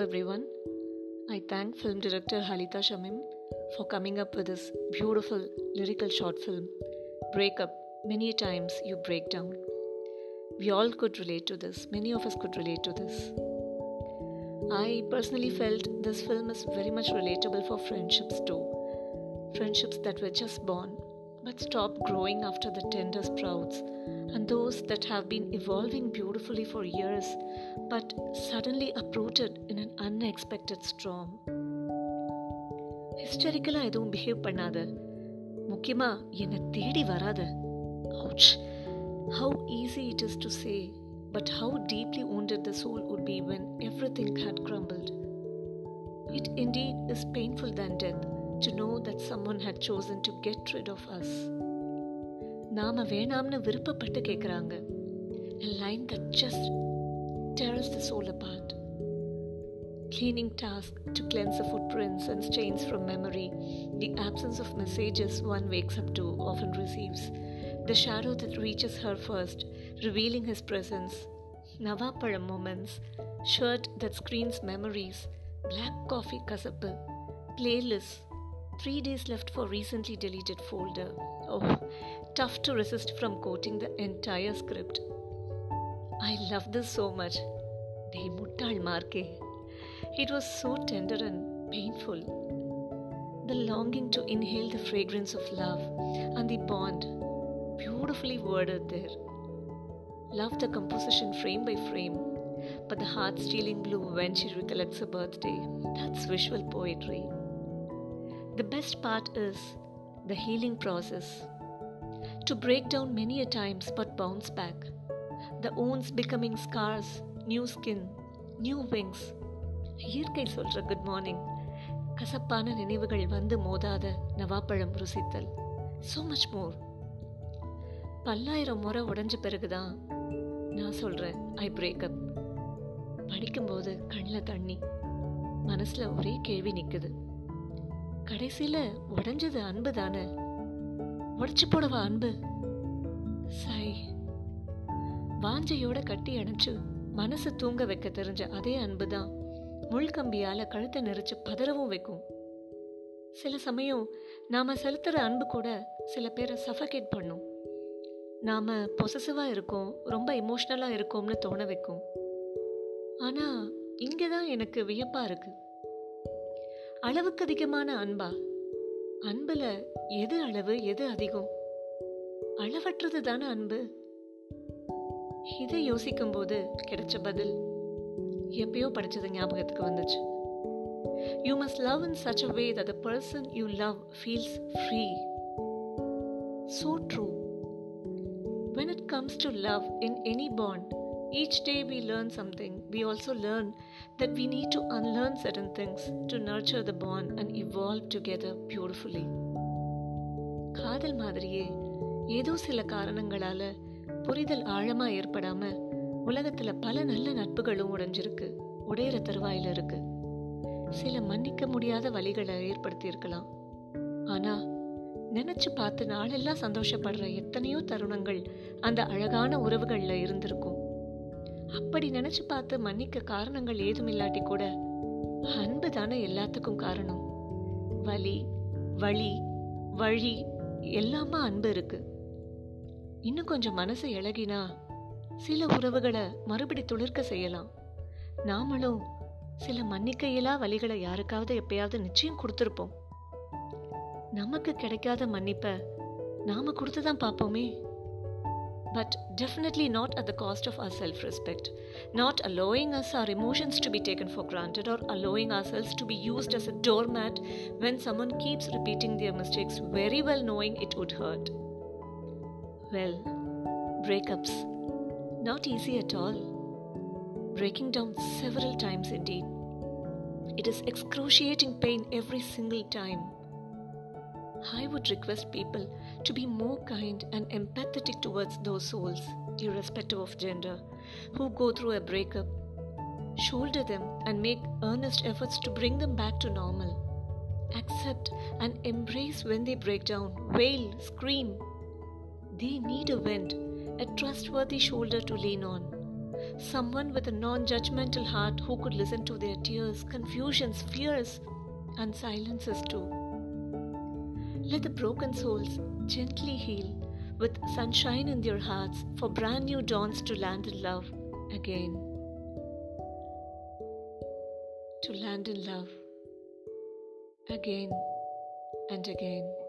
Everyone. I thank film director Halitha Shameem for coming up with this beautiful lyrical short film, Breakup. Many times you break down. We all could relate to this. Many of us could relate to this. I personally felt this film is very much relatable for friendships too. Friendships that were just born but stopped growing after the tender sprouts, and those that have been evolving beautifully for years but suddenly uprooted in an unexpected storm. ஹிஸ்டரிக்கலாக எதுவும் behave பண்ணாத முக்கியமாக என்னை தேடி வராத ouch how easy it is to say but how deeply wounded the soul would be when everything had crumbled it indeed is painful than death to know that someone had chosen to get rid of us நாம வேணாம்னு விருப்பப்பட்டு கேட்குறாங்க a line that just tears the soul apart cleaning task to cleanse the footprints and stains from memory, the absence of messages one wakes up to often receives, the shadow that reaches her first, revealing his presence, Navaparam moments, shirt that screens memories, black coffee kasapu, playlists, three days left for recently deleted folder. Oh, tough to resist from quoting the entire script. I love this so much. They muttal marke. It was so tender and painful. The longing to inhale the fragrance of love and the bond, beautifully worded there. Love the composition frame by frame, but the heart stealing blue when she recollects her birthday. That's visual poetry. The best part is the healing process. To break down many a times but bounce back. The wounds becoming scars, new skin new wings இயற்கை சொல்கிற good morning கசப்பான நினைவுகள் வந்து மோதாத நவாப்பழம் ருசித்தல் so much more பல்லாயிரம் முறை உடஞ்ச பிறகுதான் நான் சொல்கிறேன் ஐ பிரேக்கப் படிக்கும்போது கண்ணில் தண்ணி மனசில் ஒரே கேள்வி நிற்குது கடைசியில உடைஞ்சது அன்பு தானே? உடைச்சு போடவா அன்பு? சை. வாஞ்சையோட கட்டி அணைச்சு மனசு தூங்க வைக்க தெரிஞ்ச அதே அன்பு தான் முள்கம்பியால கழுத்தை நெரிச்சு பதறவும் வைக்கும். சில சமயம் நாம் செலுத்துகிற அன்பு கூட சில பேரை சஃபகேட் பண்ணும். நாம் பொசசிவாக இருக்கோம் ரொம்ப இமோஷ்னலாக இருக்கோம்னு தோண வைக்கும். ஆனால் இங்கே தான் எனக்கு வியப்பாக இருக்குது அளவுக்கு அதிகமான அன்பா? அன்புல எது அளவு எது அதிகம்? அளவற்றது தானே அன்பு? இதை யோசிக்கும் போது கிடைச்ச பதில் எப்பயோ படிச்சது ஞாபகத்துக்கு வந்துச்சு. You must love in such a way that the person you love feels free so true when it comes to love in any bond each day we learn something. We also learn that we need to unlearn certain things to nurture the bond and evolve together beautifully. காதல் மாதிரியே ஏதோ சில காரணங்களால புரிதல் ஆழமா ஏற்படாம உலகத்துல பல நல்ல நட்புகளும் உடைஞ்சிருக்கு உடையிற தருவாயில இருக்கு. சில மன்னிக்க முடியாத வழிகளை ஏற்படுத்தி இருக்கலாம் ஆனா நினைச்சு பார்த்து நாளெல்லாம் சந்தோஷப்படுற எத்தனையோ தருணங்கள் அந்த அழகான உறவுகள்ல இருந்திருக்கும். அப்படி நினைச்சு பார்த்து மன்னிக்க காரணங்கள் ஏதும் இல்லாட்டி கூட அன்பு தானே எல்லாத்துக்கும் காரணம். வலி வழி வழி எல்லாமா அன்பு இருக்கு. இன்னும் கொஞ்சம் மனசு இழகினா சில உறவுகளை மறுபடி துளிர்க்க செய்யலாம். நாமளும் சில மன்னிக்க இயலா வழிகளை யாருக்காவது எப்பயாவது நிச்சயம் கொடுத்துருப்போம். நமக்கு கிடைக்காத மன்னிப்பை நாம கொடுத்து தான் பார்ப்போமே. But definitely not at the cost of our self respect, not allowing us our emotions to be taken for granted or allowing ourselves to be used as a doormat when someone keeps repeating their mistakes, very well knowing it would hurt. Well, breakups, not easy at all. Breaking down several times indeed. It is excruciating pain every single time. I would request people to be more kind and empathetic towards those souls, irrespective of gender, who go through a breakup. Shoulder them and make earnest efforts to bring them back to normal. Accept and embrace when they break down, wail, scream. They need a vent, a trustworthy shoulder to lean on. someone with a non judgmental heart who could listen to their tears, confusions, fears, and silences too. Let the broken souls gently heal with sunshine in their hearts for brand new dawns to land in love again. To land in love again and again.